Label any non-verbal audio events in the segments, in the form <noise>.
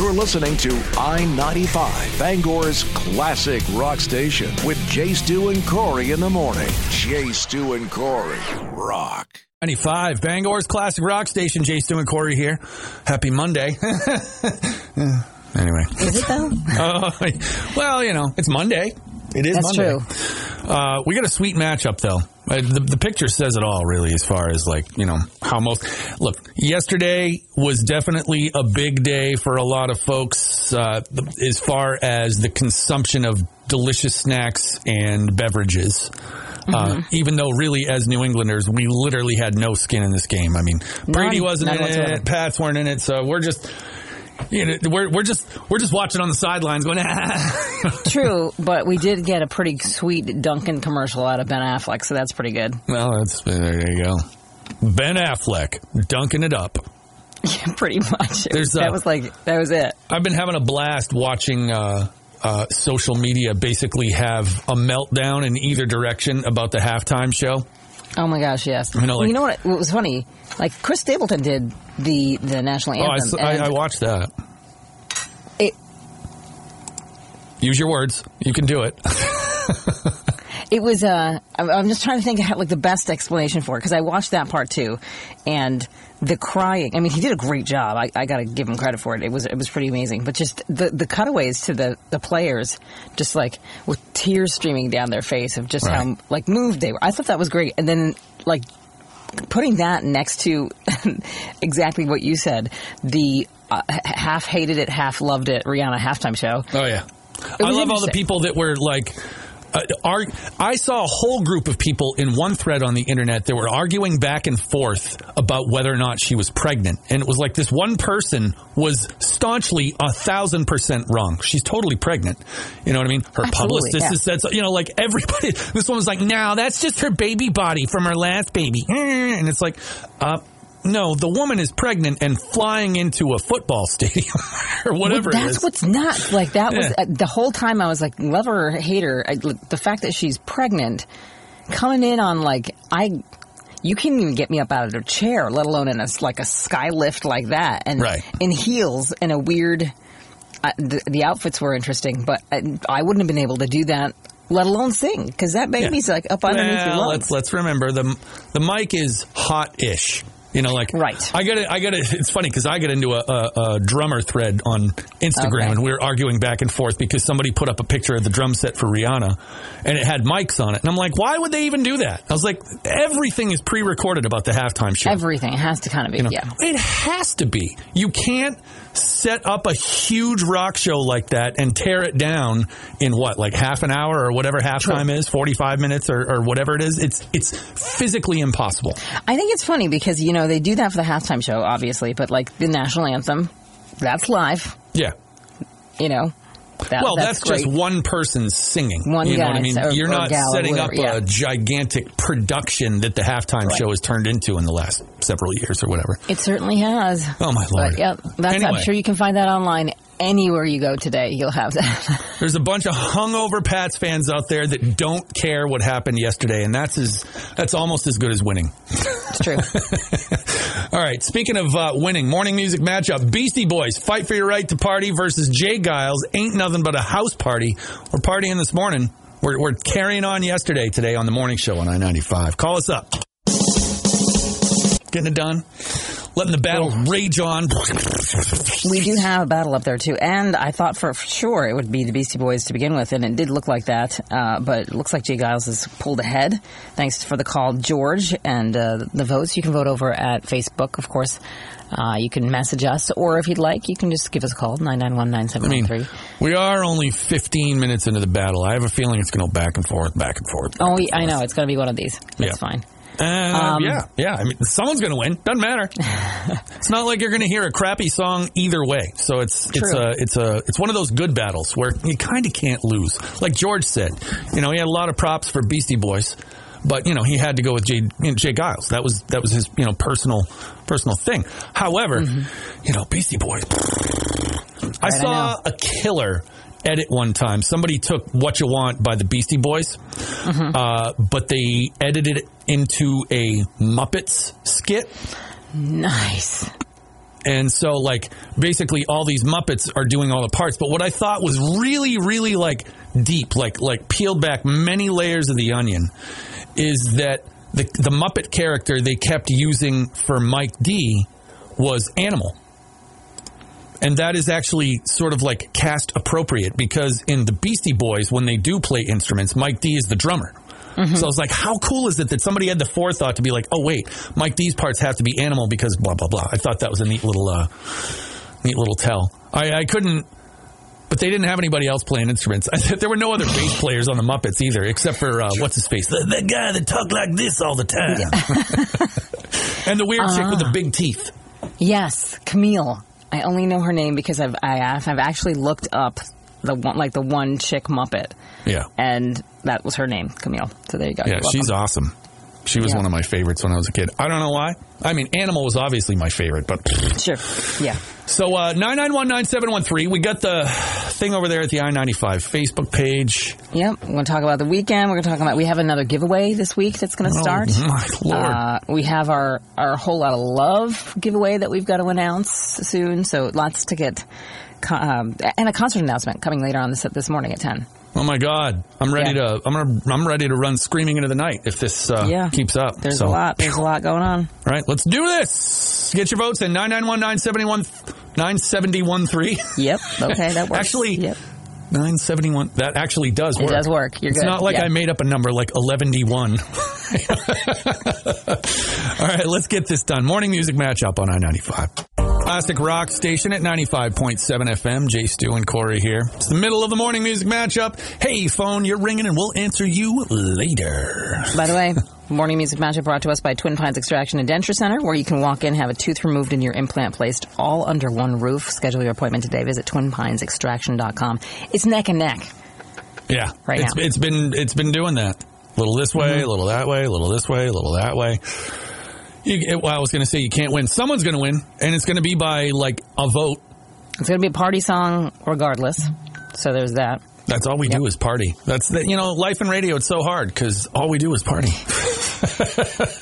You're listening to I 95, Bangor's classic rock station with Jay Stu and Corey in the morning. Jay Stu and Corey rock. 95, Bangor's classic rock station. Jay Stu and Corey here. Happy Monday. <laughs> anyway. Is it though? Uh, <laughs> well, you know, it's Monday. It is That's Monday. true. Uh, we got a sweet matchup, though. Uh, the, the picture says it all, really, as far as like you know how most. Look, yesterday was definitely a big day for a lot of folks, uh, as far as the consumption of delicious snacks and beverages. Uh, even though, really, as New Englanders, we literally had no skin in this game. I mean, Brady wasn't none in whatsoever. it, Pats weren't in it, so we're just. You know, we're we're just we're just watching on the sidelines, going. <laughs> True, but we did get a pretty sweet Dunkin' commercial out of Ben Affleck, so that's pretty good. Well, that's there you go. Ben Affleck dunking it up. <laughs> Yeah, pretty much. There's, that was like that was it. I've been having a blast watching uh, uh, social media basically have a meltdown in either direction about the halftime show. Oh my gosh, yes. You know, like- you know what? What was funny? Like Chris Stapleton did the the national Oh, I, anthem. I- I watched that. it, Use your words. You can do it. <laughs> it was. Uh, I'm, I'm just trying to think of how, like the best explanation for it because I watched that part too, and the crying. I mean, he did a great job. I, I got to give him credit for it. It was it was pretty amazing. But just the the cutaways to the the players, just like with tears streaming down their face of just how like moved they were. I thought that was great. And then like putting that next to <laughs> exactly what you said, the uh, half hated it, half loved it Rihanna halftime show. Oh yeah, I love all the people that were like. Uh, I saw a whole group of people in one thread on the internet that were arguing back and forth about whether or not she was pregnant, and it was like this one person was staunchly a thousand percent wrong. She's totally pregnant. You know what I mean? Her Absolutely, publicist yeah. has said so. You know, like everybody. <laughs> This one was like, "No, that's just her baby body from her last baby," <laughs> and it's like, uh. No, the woman is pregnant and flying into a football <laughs> stadium or whatever Well, that's what's nuts. Like that was Yeah. uh, the whole time I was like, love her or hate her. I, the fact that she's pregnant, coming in on like I. You can't even get me up out of a chair, let alone in a like a sky lift like that, and Right. in heels and a weird. Uh, the, the outfits were interesting, but I, I wouldn't have been able to do that, let alone sing, because that baby's like up underneath your Well, lungs. let's let's remember the the mic is hot-ish. You know, like Right. I got it. I got it. <laughs> It's funny because I got into a, a, a drummer thread on Instagram, Okay. and we were arguing back and forth because somebody put up a picture of the drum set for Rihanna, and it had mics on it, and I'm like, why would they even do that? I was like, everything is pre-recorded about the halftime show. Everything has to kind of be, You know, yeah. It has to be. You can't set up a huge rock show like that and tear it down in what, like half an hour or whatever halftime is, 45 minutes or, or whatever it is. It's, it's physically impossible. I think it's funny because you know they do that for the halftime show, obviously, but like the national anthem, that's live. Yeah. You know, that, Well, that's, great. just one person singing. One you know guy what I mean? or- You're or not setting whatever, up yeah. a gigantic production that the halftime Right. show has turned into in the last several years or whatever. It certainly has. Oh, my Lord. But yeah, that's, Anyway. I'm sure you can find that online anywhere you go today. You'll have that. <laughs> There's a bunch of hungover Pats fans out there that don't care what happened yesterday, and that's as that's almost as good as winning. it's true. <laughs> All right. Speaking of uh, winning, morning music matchup: Beastie Boys fight for your right to party versus J. Geils. Ain't nothing but a house party. We're partying this morning. We're, we're carrying on yesterday today on the morning show on I ninety five. Call us up. Getting it done. Letting the battle rage on. we do have a battle up there too, and I thought for sure it would be the Beastie Boys to begin with, and it did look like that. Uh, but it looks like J. Geils has pulled ahead. Thanks for the call, George, and uh, the votes. You can vote over at Facebook, of course. Uh, you can message us, or if you'd like, you can just give us a call nine nine one nine I mean, we are only 15 minutes into the battle. I have a feeling it's going to go back and forth, back and forth. back Oh, and I know it's going to be one of these. That's Yeah. fine. Uh, Um, yeah, yeah. I mean, someone's going to win. Doesn't matter. <laughs> it's not like you're going to hear a crappy song either way. So it's it's a it's a it's one of those good battles where you kind of can't lose. Like George said, you know, he had a lot of props for Beastie Boys, but you know he had to go with Jay, you know, J. Geils. That was that was his you know personal personal thing. However, you know Beastie Boys. I I saw a killer edit one time. Somebody took "What You Want" by the Beastie Boys, uh, but they edited it into a Muppets skit. Nice. And so, like, basically, all these Muppets are doing all the parts. But what I thought was really, really like deep, like like peeled back many layers of the onion, is that the the Muppet character they kept using for Mike D was Animal. And that is actually sort of like cast appropriate because in the Beastie Boys, when they do play instruments, Mike D is the drummer. So I was like, how cool is it that somebody had the forethought to be like, oh wait, Mike D's parts have to be animal because blah blah blah. I thought that was a neat little, uh, neat little tell. I, I couldn't, but they didn't have anybody else playing instruments. <laughs> there were no other bass players on the Muppets either, except for uh, what's his face, the, the guy that talked like this all the time, <laughs> and the weird chick with the big teeth. Yes, Camille. I only know her name because I've I, have actually looked up the one like the one chick Muppet, Yeah, and that was her name, Camille. So there you go. yeah, she's awesome. She was Yeah. one of my favorites when I was a kid. I don't know why. I mean, Animal was obviously my favorite, but sure. Yeah. So uh, nine nine one nine seven one three. We got the thing over there at the I ninety five Facebook page. Yep. We're going to talk about the weekend. We're going to talk about we have another giveaway this week that's going to start. Oh, my lord! Uh, we have our, our whole lot of love giveaway that we've got to announce soon. So lots to get, um, and a concert announcement coming later on this this morning at ten. oh my god! I'm ready yeah. to. I'm gonna. I'm ready to run screaming into the night if this uh, Yeah. keeps up. There's So, a lot. There's a lot going on. All right, let's do this. Get your votes in nine nine one nine seventy one nine seventy one three. Yep. Okay, that works. Actually, yep. Nine seventy one. That actually does work. It does work. You're good. it's good. not like Yeah. I made up a number like eleven d one. <laughs> All right, let's get this done. Morning music matchup on I ninety five. Classic rock station at 95.7 FM. Jay Stu and Corey here. It's the middle of the morning music matchup. Hey, phone, you're ringing and we'll answer you later. By the way, <laughs> morning music matchup brought to us by Twin Pines Extraction and Denture Center, where you can walk in, have a tooth removed, and your implant placed all under one roof. Schedule your appointment today. Visit twinpinesextraction.com. It's neck and neck. Yeah, Right it's, now. it's been it's been doing that. A little this way, a little that way, a little this way, a little that way. You, well, I was going to say you can't win. Someone's going to win, and it's going to be by like a vote. It's going to be a party song regardless. So there's that. That's all we do is party. That's the, you know, life and radio. It's so hard because all we do is party. <laughs>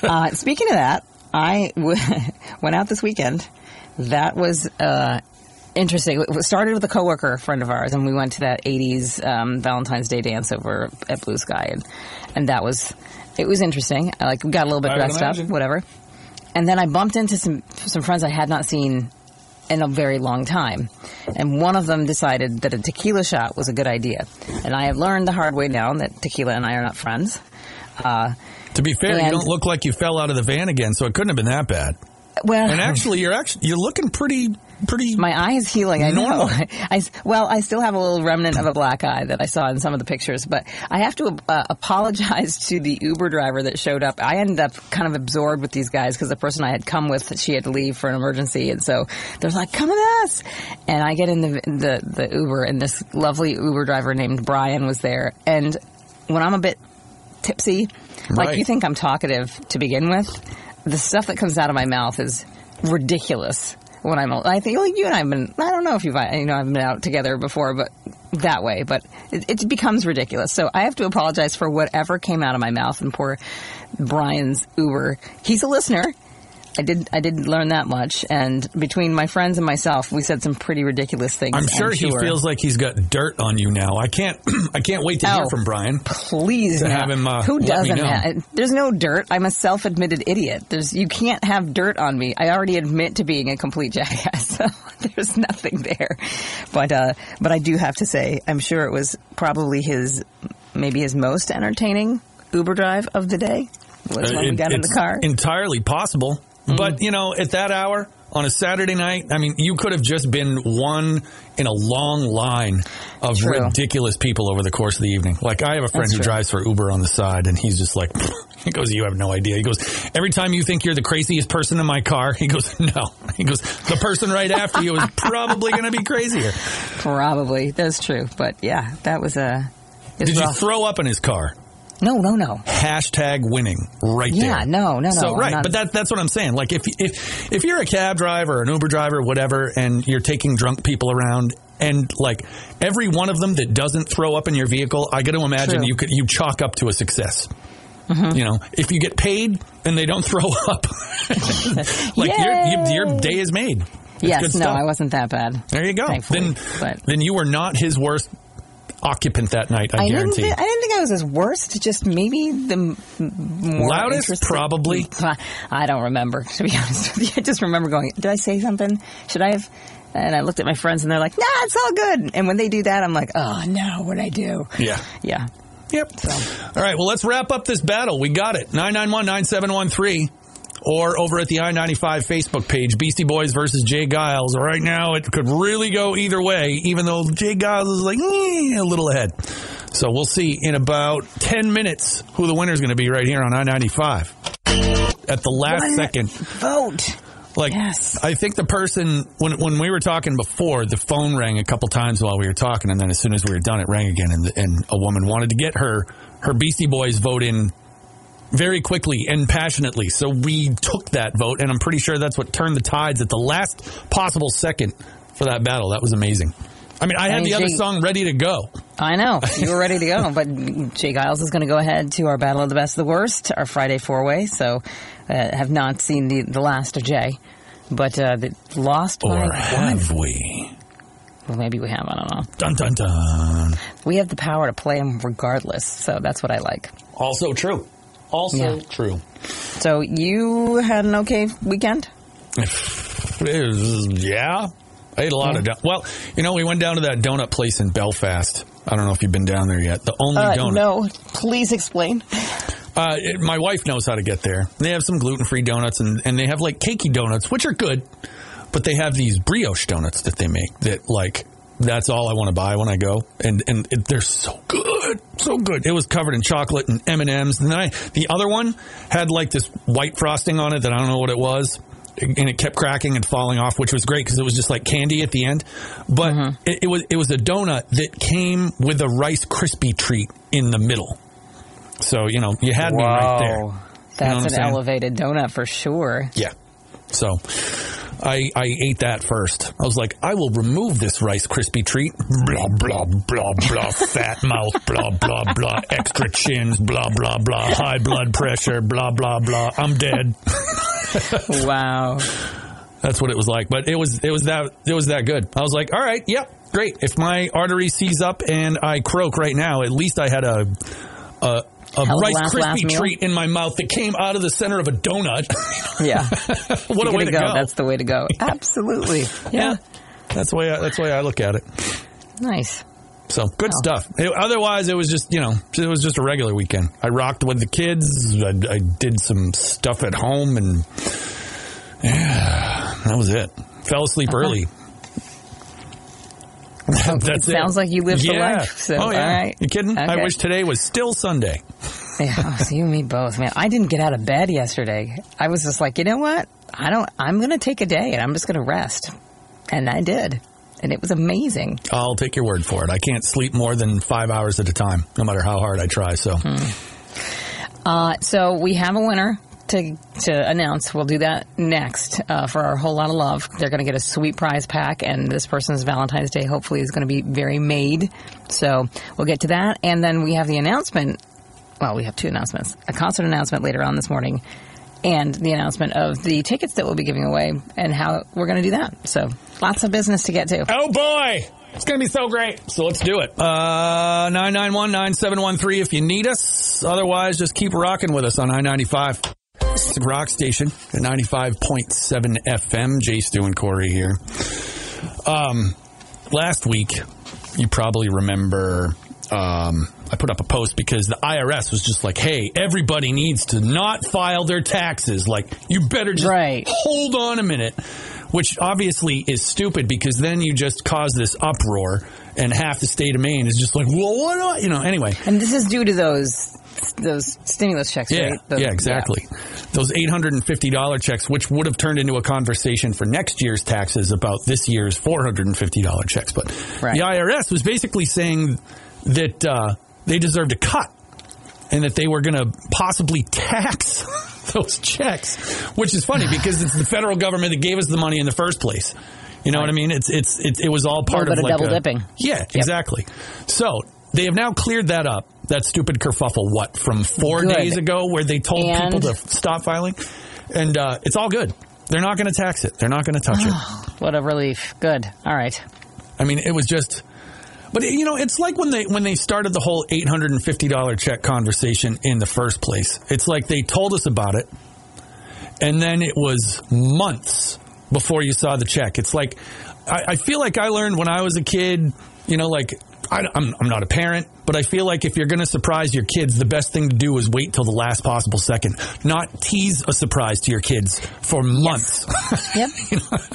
Uh, speaking of that, I w- <laughs> went out this weekend. That was uh, interesting. It started with a coworker friend of ours, and we went to that '80s um, Valentine's Day dance over at Blue Sky, and and that was it was interesting. I, like we got a little bit I dressed up, whatever. And then I bumped into some some friends I had not seen in a very long time. And one of them decided that a tequila shot was a good idea. And I have learned the hard way now that tequila and I are not friends. Uh, To be fair, you don't look like you fell out of the van again, so it couldn't have been that bad. well, And actually, you're actually you're looking pretty pretty. My eye is healing. I Normal. know. <laughs> I, well, I still have a little remnant of a black eye that I saw in some of the pictures, but I have to uh, apologize to the Uber driver that showed up. I ended up kind of absorbed with these guys because the person I had come with, she had to leave for an emergency, and so they're like, "Come with us!" And I get in the the, the Uber, and this lovely Uber driver named Brian was there, and when I'm a bit tipsy, like you think I'm talkative to begin with, the stuff that comes out of my mouth is ridiculous. When I'm, I think like you and I've been, I don't know if you've, you know, I've been out together before, but that way, but it, it becomes ridiculous. So I have to apologize for whatever came out of my mouth. And poor Brian's Uber, he's a listener. I did, I didn't learn that much. And between my friends and myself, we said some pretty ridiculous things. I'm sure he feels like he's got dirt on you now. I can't <clears throat> I can't wait to hear Oh. from Brian. please have him, uh, who doesn't know. have there's no dirt i'm a self-admitted idiot there's you can't have dirt on me i already admit to being a complete jackass <laughs> so there's nothing there but uh but i do have to say i'm sure it was probably his maybe his most entertaining uber drive of the day was when we It- got in the car. Entirely possible. But, mm-hmm. you know, at that hour on a Saturday night, I mean, you could have just been one in a long line of True. ridiculous people over the course of the evening. Like, I have a friend That's who true. drives for Uber on the side, and he's just like, <laughs> he goes, You have no idea. He goes, Every time you think you're the craziest person in my car, <laughs> he goes, No. He goes, The person right after you is probably going to be crazier. probably that's true but yeah that was a Did you throw up in his car? No no no hashtag winning right Yeah, there. Yeah, no, no, no, So right, not- but that that's what I'm saying. Like if if if you're a cab driver, or an Uber driver, whatever, and you're taking drunk people around. And like every one of them that doesn't throw up in your vehicle, I got to imagine True. you could you chalk up to a success. Mm-hmm. You know, if you get paid and they don't <laughs> throw up, <laughs> like your, your your day is made. It's yes, no. I wasn't that bad. There you go. Then, but- then you were not his worst occupant that night. I, I didn't, guarantee. I didn't think I was his worst. Just maybe the m- Loudest, interesting- probably. <laughs> I don't remember to be <laughs> honest with you. I just remember going, "Did I say something? Should I have?" And I looked at my friends, and they're like, "Nah, it's all good." And when they do that, I'm like, "Oh no, what I do?" yeah. Yeah. Yep. All right. Well, let's wrap up this battle. We got it. 991 9713 or over at the I 95 Facebook page, Beastie Boys versus J. Geils. Right now, it could really go either way, even though J. Geils is like eh, a little ahead. So we'll see in about 10 minutes who the winner is going to be right here on I 95. At the last One second. Vote. Like, Yes. I think the person when when we were talking before, the phone rang a couple times while we were talking, and then as soon as we were done, it rang again, and and a woman wanted to get her her Beastie Boys vote in very quickly and passionately. So we took that vote, and I'm pretty sure that's what turned the tides at the last possible second for that battle. That was amazing. I mean, I had I mean, the other song ready to go. I know <laughs> you were ready to go, but J. Geils is going to go ahead to our Battle of the Best of the Worst, our Friday four way. So, uh, have not seen the the last of Jay, but uh, the lost by Or one. have we? Well, maybe we have. I don't know. Dun dun dun. We have the power to play them regardless, so that's what I like. Also true. Also Yeah. true. So you had an okay weekend. Was- <laughs> yeah. I ate a lot of don- well, you know, we went down to that donut place in Belfast. I don't know if you've been down there yet. The only Uh, donut. no, please explain. Uh, it- my wife knows how to get there. They have some gluten free donuts and, and they have like cakey donuts, which are good, but they have these brioche donuts that they make that like that's all I want to buy when I go, and and it, they're so good, so good. It was covered in chocolate and M and M's, and then I the other one had like this white frosting on it that I don't know what it was. And it kept cracking and falling off, which was great because it was just like candy at the end. But mm-hmm. it, it was it was a donut that came with a Rice Krispie treat in the middle. So you know you had me right there. You know That's an elevated donut for sure. Yeah. So I I ate that first. I was like, I will remove this Rice Krispie treat. Blah blah blah blah. <laughs> Fat mouth. Blah blah blah. Extra chins. Blah blah blah. High blood pressure. Blah blah blah. I'm dead. <laughs> wow. That's what it was like. But it was it was that it was that good. I was like, all right, yep, great. If my artery seize up and I croak right now, at least I had a a, a Hell Rice last, last Krispie treat in my mouth that came out of the center of a donut. <laughs> Yeah. <laughs> what a Way to go. go! That's the way to go. <laughs> Absolutely. yeah. Yeah. That's the way I, that's the way I look at it. Nice. So good oh. stuff. It- otherwise, it was just you know it was just a regular weekend. I rocked with the kids. I, I did some stuff at home, and yeah, that was it. Fell asleep uh-huh. early. <laughs> That's it. sounds like you lived the life, so, oh yeah, all right. you kidding? I wish today was still Sunday. Yeah, <laughs> oh, so you and me both, man. I didn't get out of bed yesterday. I was just like, you know what? I don't. I'm going to take a day and I'm just going to rest, and I did, and it was amazing. I'll take your word for it. I can't sleep more than five hours at a time, no matter how hard I try. So Uh, so we have a winner to to announce. We'll do that next uh, for our whole lot of love. They're going to get a sweet prize pack, and this person's Valentine's Day hopefully is going to be very made. So we'll get to that, and then we have the announcement. Well, we have two announcements: a concert announcement later on this morning, and the announcement of the tickets that we'll be giving away and how we're going to do that. So lots of business to get to. Oh boy, it's going to be so great. So let's do it. Uh, 991-9713 if you need us. Otherwise, just keep rocking with us on I-95. It's the rock station at 95.7 FM. Jay Stu and Corey here. Um, last week, you probably remember, um, I put up a post because the IRS was just like, hey, everybody needs to not file their taxes. Like, you better just Right. hold on a minute. Which obviously is stupid because then you just cause this uproar and half the state of Maine is just like, well, what you know, anyway. And this is due to those those stimulus checks, Yeah, right? Those- yeah, exactly. Those eight hundred and fifty dollar checks, which would have turned into a conversation for next year's taxes about this year's four hundred and fifty dollar checks. But Right. the IRS was basically saying that uh, they deserved a cut and that they were going to possibly tax <laughs> those checks, which is funny because it's the federal government that gave us the money in the first place. You know what I mean? It's it's it, it was all part Little of like double a- dipping. Yeah, exactly. So they have now cleared that up. That stupid kerfuffle, what from four Good. days ago, where they told And- people to stop filing, and uh, it's all good. They're not going to tax it. They're not going to touch it. <sighs> What a relief. Good. All right. I mean, it was just. But you know, it's like when they when they started the whole eight hundred and fifty dollar check conversation in the first place. It's like they told us about it, and then it was months before you saw the check. It's like I, I feel like I learned when I was a kid. You know, like I, I'm I'm not a parent, but I feel like if you're going to surprise your kids, the best thing to do is wait till the last possible second, not tease a surprise to your kids for months. <laughs> Yep.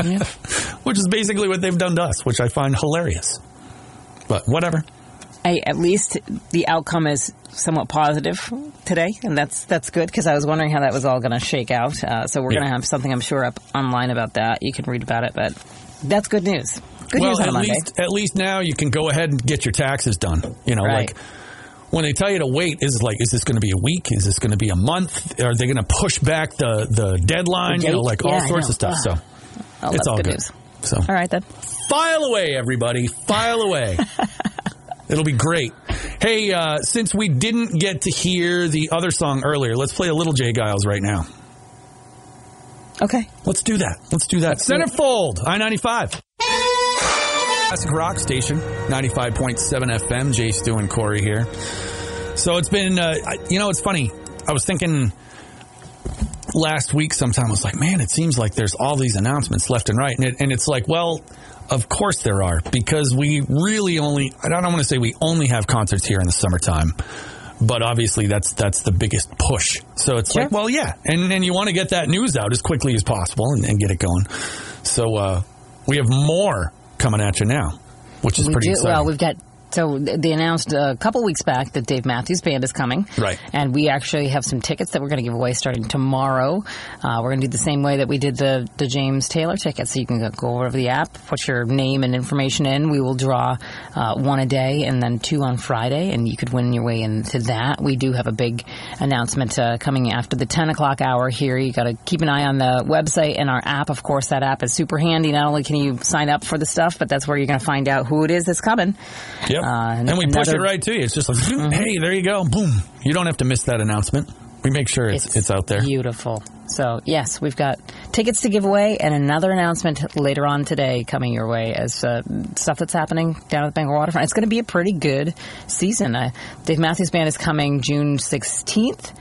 Yep. <laughs> which is basically what they've done to us, which I find hilarious. But whatever. Hey, at least the outcome is somewhat positive today, and that's that's good because I was wondering how that was all going to shake out. Uh, so we're Yeah. going to have something I'm sure up online about that. You can read about it, but that's good news. Good well, news on at Monday. least at least now you can go ahead and get your taxes done. You know, Right. like when they tell you to wait, is like is this going to be a week? Is this going to be a month? Are they going to push back the the deadline? The you know, like Yeah, all sorts of stuff. So Oh, it's all good good. news. So All right then. file away, everybody. File away. <laughs> It'll be great. Hey, uh, since we didn't get to hear the other song earlier, let's play a little J. Geils right now. Okay. Let's do that. Let's do that. it. Centerfold, I 95. Classic rock station, 95.7 FM. Jay Stu and Corey here. So it's been, uh, you know, it's funny. I was thinking last week sometime, I was like, man, it seems like there's all these announcements left and right. And, it, and it's like, well, of course there are, because we really only, I don't want to say we only have concerts here in the summertime. But obviously, that's that's the biggest push. So it's Sure. like, well, yeah, and and you want to get that news out as quickly as possible and, and get it going. So uh, we have more coming at you now, which is we pretty do. exciting. Well, we've got. So they announced a couple weeks back that Dave Matthews Band is coming. Right. And we actually have some tickets that we're going to give away starting tomorrow. Uh, we're going to do the same way that we did the, the James Taylor tickets. So you can go- over the app, put your name and information in. We will draw uh, one a day and then two on Friday, and you could win your way into that. We do have a big announcement uh, coming after the 10 o'clock hour here. You got to keep an eye on the website and our app. Of course, that app is super handy. Not only can you sign up for the stuff, but that's where you're going to find out who it is that's coming. Yep. Uh, and we push it right to you. It's just like, hey, there you go. Boom. You don't have to miss that announcement. We make sure it's, it's, out there. Beautiful. So yes, we've got tickets to give away and another announcement later on today coming your way as uh, stuff that's happening down at the Bangor Waterfront. It's going to be a pretty good season. Uh, Dave Matthews Band is coming June 16th.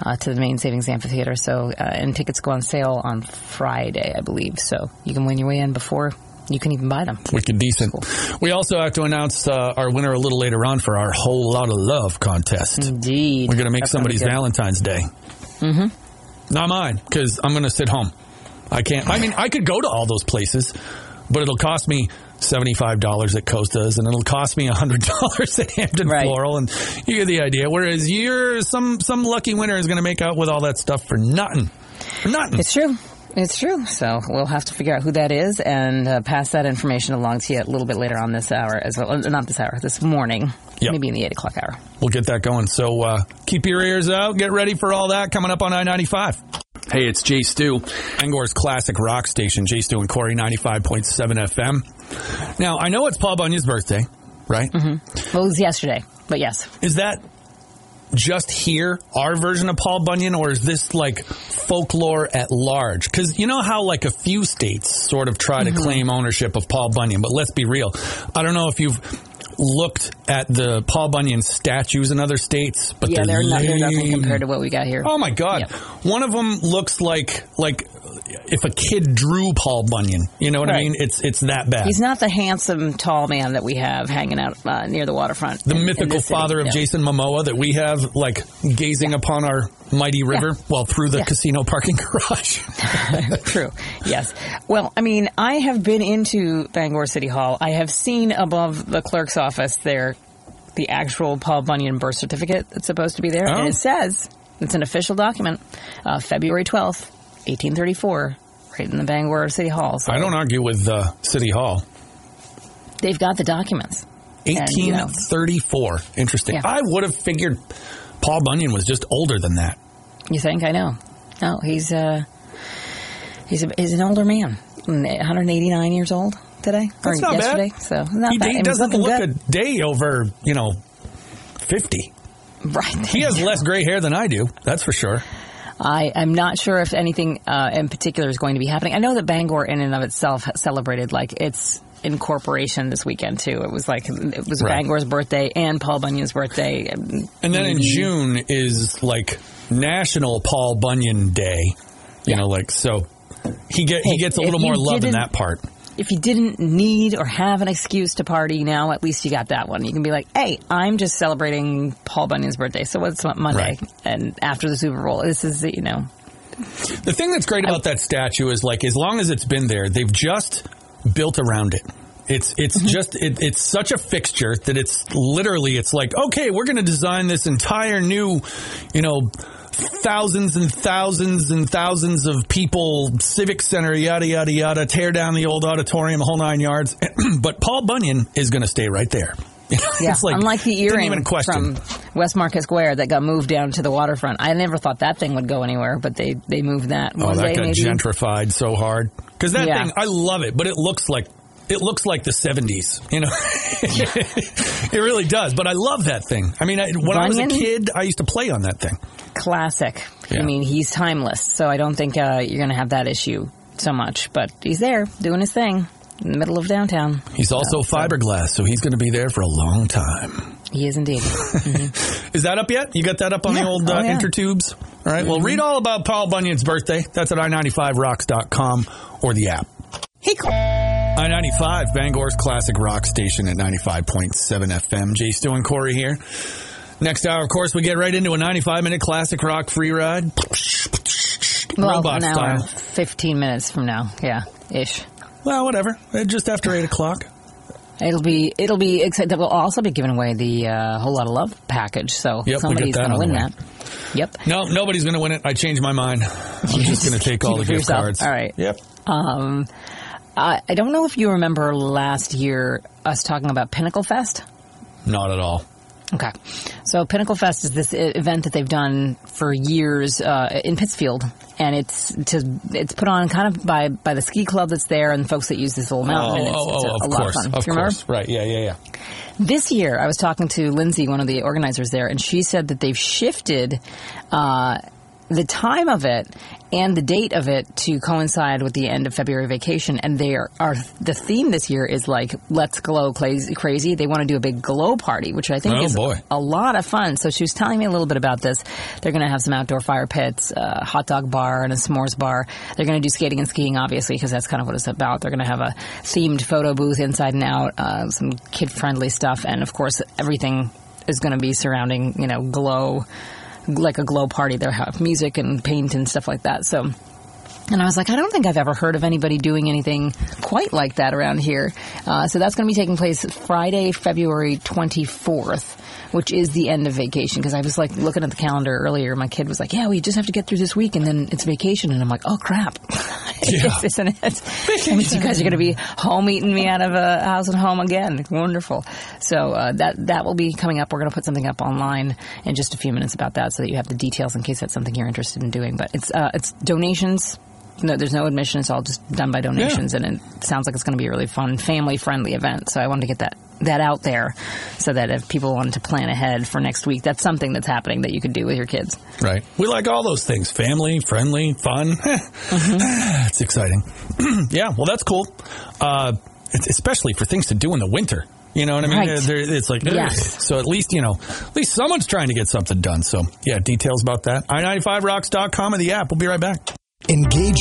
Uh, to the Maine Savings amphitheater. So, uh, and tickets go on sale on Friday, I believe. So you can win your way in before you can even buy them. Wicked decent. We also have to announce uh, our winner a little later on for our whole lot of love contest. Indeed. We're going to make That's somebody's. Valentine's Day. Mm-hmm. Not mine, because I'm going to sit home. I can't. I mean, I could go to all those places, but it'll cost me $75 at Costa's and it'll cost me $100 <laughs> at Hampton Right. Floral. And you get the idea. Whereas you're some, some lucky winner is going to make out with all that stuff for nothing. For nothing. It's true. It's true. So we'll have to figure out who that is and uh, pass that information along to you a little bit later on this hour as well. Uh, not this hour, this morning. Yep. Maybe in the 8 o'clock hour. We'll get that going. So uh, keep your ears out. Get ready for all that coming up on I 95. Hey, it's Jay Stu, Angor's classic rock station, Jay Stu and Corey 95.7 FM. Now, I know it's Paul Bunyan's birthday, right? Mm-hmm. Well, it was yesterday, but yes. Is that just here, our version of Paul Bunyan, or is this like folklore at large? Because you know how like a few states sort of try Mm-hmm. to claim ownership of Paul Bunyan, but let's be real. I don't know if you've looked at the Paul Bunyan statues in other states, but Yeah, they're, not, they're nothing compared to what we got here. Oh my god! Yep. One of them looks like like if a kid drew Paul Bunyan. You know what I mean? It's it's that bad. He's not the handsome, tall man that we have hanging out uh, near the waterfront. the in- in mythical city. father of Yeah. Jason Momoa that we have like gazing upon our mighty river while through the Yeah. casino parking garage. <laughs> <laughs> True. Yes. Well, I mean, I have been into Bangor City Hall. I have seen above the clerk's office there the actual Paul Bunyan birth certificate that's supposed to be there, Oh. and it says it's an official document, uh, February twelfth, eighteen thirty-four, right in the Bangor City Hall. So I don't argue with uh, City Hall. they've got the documents. And, you know. 1834. Interesting. Yeah. I would have figured Paul Bunyan was just older than that. You think? I know. No, he's uh, he's a, he's an older man, 189 years old today That's not bad. So not He, bad. he doesn't look good. a day over, you know, 50. Right. He has less gray hair than I do. That's for sure. I am not sure if anything uh, in particular is going to be happening. I know that Bangor, in and of itself, celebrated like its incorporation this weekend too. It was like it was Right. Bangor's birthday and Paul Bunyan's birthday. And then in June is like National Paul Bunyan Day. You know, like so he get he gets a little more love in that part. If you didn't need or have an excuse to party now, at least you got that one. You can be like, "Hey, I'm just celebrating Paul Bunyan's birthday, so what's Monday?" Right. And after the Super Bowl, this is you know The thing that's great about that statue is like as long as it's been there, they've just built around it. It's it's Mm-hmm. just it, it's such a fixture that it's literally it's like okay we're going to design this entire new you know thousands and thousands and thousands of people civic center yada yada yada tear down the old auditorium whole nine yards <clears throat> but Paul Bunyan is going to stay right there. <laughs> Yeah, It's like, unlike the earring from West Market Square that got moved down to the waterfront. I never thought that thing would go anywhere, but they they moved that. Oh, that got maybe. gentrified so hard. Because that Yeah. thing, I love it, but it looks like it looks like the '70s. You know, <laughs> it really does. But I love that thing. I mean, I, when I was a kid, I used to play on that thing. Classic. Yeah. I mean, he's timeless, so I don't think uh, you're going to have that issue so much. But he's there doing his thing in the middle of downtown. He's also so- fiberglass, so he's going to be there for a long time. He is indeed. <laughs> Is that up yet? You got that up on the old uh, Oh, yeah. intertubes? All right. Well, read all about Paul Bunyan's birthday. That's at i95rocks.com or the app. hey, Cole. I-95, Bangor's classic rock station at 95.7 FM. Jay Stu and Corey here. Next hour, of course, we get right into a 95-minute classic rock free ride. Well, Robot an hour, style. 15 minutes from now. Yeah, ish. Well, whatever. Uh, Just after 8 o'clock. It'll be it'll be exciting. We'll also be giving away the uh, whole lot of love package. So Yep, somebody's going to win that. Yep. No, nobody's going to win it. I changed my mind. I'm just <laughs> going to take <laughs> all the keep gift yourself. cards. All right. Yep. Um, I, I don't know if you remember last year us talking about Pinnacle Fest. Not at all. Okay. So Pinnacle Fest is this event that they've done for years uh, in Pittsfield, and it's to it's put on kind of by by the ski club that's there and folks that use this little mountain. and oh, it's, oh, it's a, oh, a of lot course. of fun. Of course. Right. Yeah, yeah, yeah. This year, I was talking to Lindsay, one of the organizers there, and she said that they've shifted uh, the time of it and the date of it to coincide with the end of February vacation. And they are, are the theme this year is like "Let's Glow Crazy." crazy. They want to do a big glow party, which I think Oh, is boy. a lot of fun. So she was telling me a little bit about this. They're going to have some outdoor fire pits, a hot dog bar, and a s'mores bar. They're going to do skating and skiing, obviously, because that's kind of what it's about. They're going to have a themed photo booth inside and out, uh, some kid friendly stuff, and of course, everything is going to be surrounding, you know, glow, like a glow party. They'll have music and paint and stuff like that. So. And I was like, I don't think I've ever heard of anybody doing anything quite like that around here. Uh, so that's going to be taking place Friday, February 24th, which is the end of vacation. Because I was like looking at the calendar earlier. My kid was like, Yeah, we just have to get through this week and then it's vacation. And I'm like, Oh crap. <laughs> Yeah. Isn't it? That means you guys are going to be home eating me out of a house and home again. Wonderful. So uh, that that will be coming up. We're going to put something up online in just a few minutes about that, so that you have the details in case that's something you're interested in doing. But it's uh, it's donations. No, there's no admission. It's all just done by donations, and it sounds like it's going to be a really fun, family-friendly event. So I wanted to get that that out there, so that if people wanted to plan ahead for next week, that's something that's happening that you could do with your kids. Right. We like all those things. Family, friendly, fun. <laughs> it's exciting. <clears throat> yeah, well, that's cool. Uh, it's especially for things to do in the winter. You know what I mean? Right. There- It's like. Yes. so at least, you know, at least someone's trying to get something done. So, yeah, details about that. i95rocks.com and the app. We'll be right back. Engage